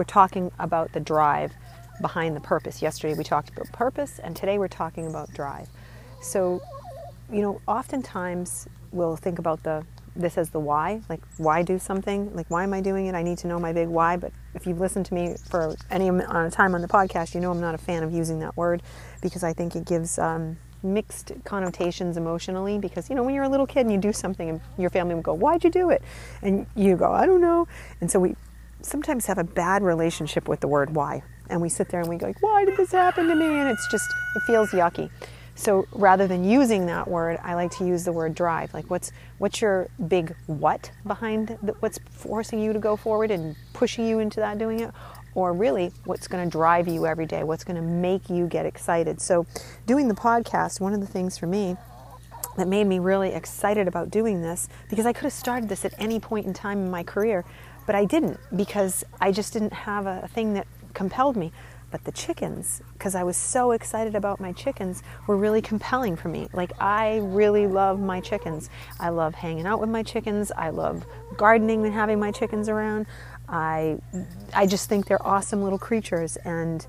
we're talking about the drive behind the purpose. Yesterday we talked about purpose, and today we're talking about drive. So, you know, oftentimes we'll think about the this as the why, like why do something, like why am I doing it? I need to know my big why. But if you've listened to me for any amount of time on the podcast, you know I'm not a fan of using that word because I think it gives um, mixed connotations emotionally. Because you know when you're a little kid and you do something, and your family will go, "Why'd you do it?" and you go, "I don't know," and so we sometimes have a bad relationship with the word why. And we sit there and we go, why did this happen to me? And it's just, it feels yucky. So rather than using that word, I like to use the word drive. Like, what's what's your big what behind the, what's forcing you to go forward and pushing you into that doing it, or really what's going to drive you every day? What's going to make you get excited? So, doing the podcast, one of the things for me that made me really excited about doing this because I could have started this at any point in time in my career, but I didn't because I just didn't have a, thing that compelled me. But the chickens, because I was so excited about my chickens, were really compelling for me. Like, I really love my chickens. I love hanging out with my chickens. I love gardening and having my chickens around. I, I just think they're awesome little creatures, and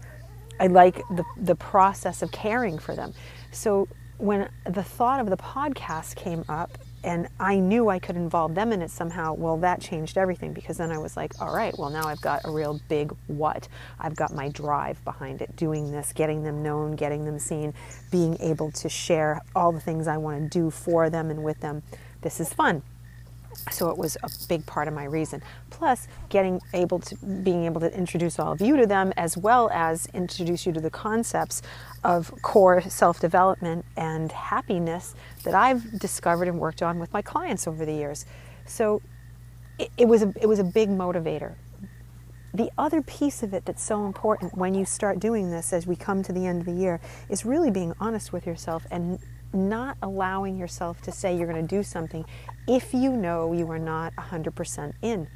I like the, the process of caring for them. So, when the thought of the podcast came up, and I knew I could involve them in it somehow. Well, that changed everything because then I was like, all right, well, now I've got a real big what. I've got my drive behind it, doing this, getting them known, getting them seen, being able to share all the things I want to do for them and with them. This is fun. So it was a big part of my reason. Plus, getting able to being able to introduce all of you to them, as well as introduce you to the concepts of core self-development and happiness that I've discovered and worked on with my clients over the years. So it, it was a, it was a big motivator. The other piece of it that's so important when you start doing this as we come to the end of the year is really being honest with yourself and not allowing yourself to say you're going to do something if you know you are not 100% in.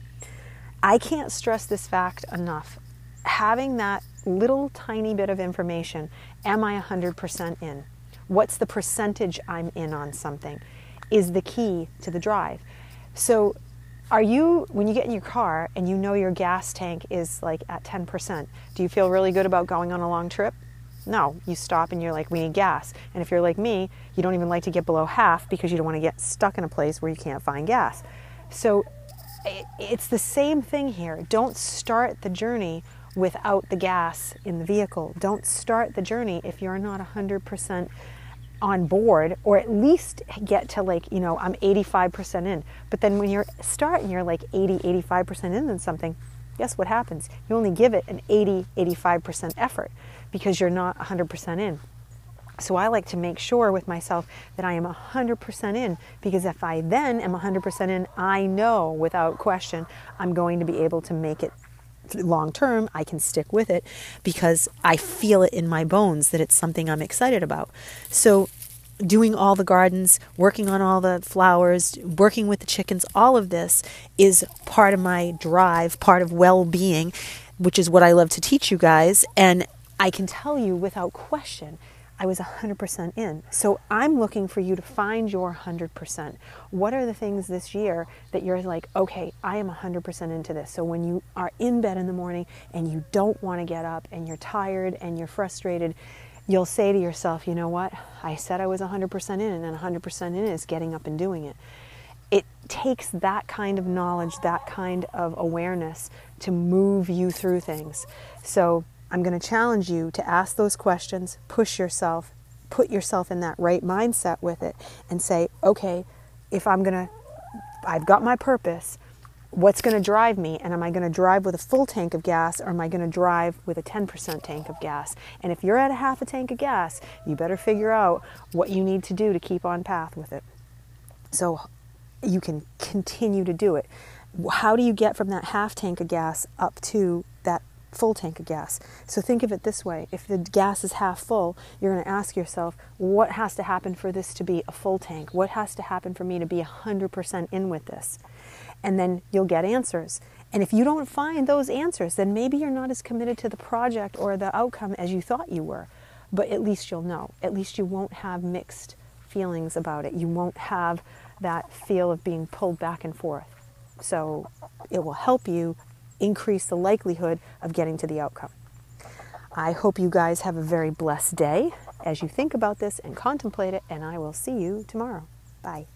I can't stress this fact enough. Having that little tiny bit of information, am I 100% in? What's the percentage I'm in on something? Is the key to the drive. So, are you, when you get in your car and you know your gas tank is like at 10%, do you feel really good about going on a long trip? No, you stop and you're like, we need gas. And if you're like me, you don't even like to get below half because you don't want to get stuck in a place where you can't find gas. So it's the same thing here. Don't start the journey without the gas in the vehicle. Don't start the journey if you're not 100% on board or at least get to like, you know, I'm 85% in. But then when you're starting, you're like 80, 85% in on something, guess what happens? You only give it an 80, 85% effort because you're not 100% in. So I like to make sure with myself that I am 100% in because if I then am 100% in, I know without question I'm going to be able to make it long term. I can stick with it because I feel it in my bones that it's something I'm excited about. So doing all the gardens, working on all the flowers, working with the chickens, all of this is part of my drive, part of well being, which is what I love to teach you guys. And I can tell you without question, I was 100% in. So I'm looking for you to find your 100%. What are the things this year that you're like, okay, I am 100% into this? So when you are in bed in the morning and you don't want to get up and you're tired and you're frustrated, you'll say to yourself, you know what? I said I was 100% in, and 100% in is getting up and doing it. It takes that kind of knowledge, that kind of awareness to move you through things. So I'm going to challenge you to ask those questions, push yourself, put yourself in that right mindset with it, and say, okay, if I'm going to, I've got my purpose, what's going to drive me? And am I going to drive with a full tank of gas or am I going to drive with a 10% tank of gas? And if you're at a half a tank of gas, you better figure out what you need to do to keep on path with it. So you can continue to do it. how do you get from that half tank of gas up to that full tank of gas? So think of it this way if the gas is half full, you're going to ask yourself, what has to happen for this to be a full tank? What has to happen for me to be 100% in with this? And then you'll get answers. And if you don't find those answers, then maybe you're not as committed to the project or the outcome as you thought you were. But at least you'll know. At least you won't have mixed feelings about it. You won't have that feel of being pulled back and forth. So it will help you increase the likelihood of getting to the outcome. I hope you guys have a very blessed day as you think about this and contemplate it, and I will see you tomorrow. Bye.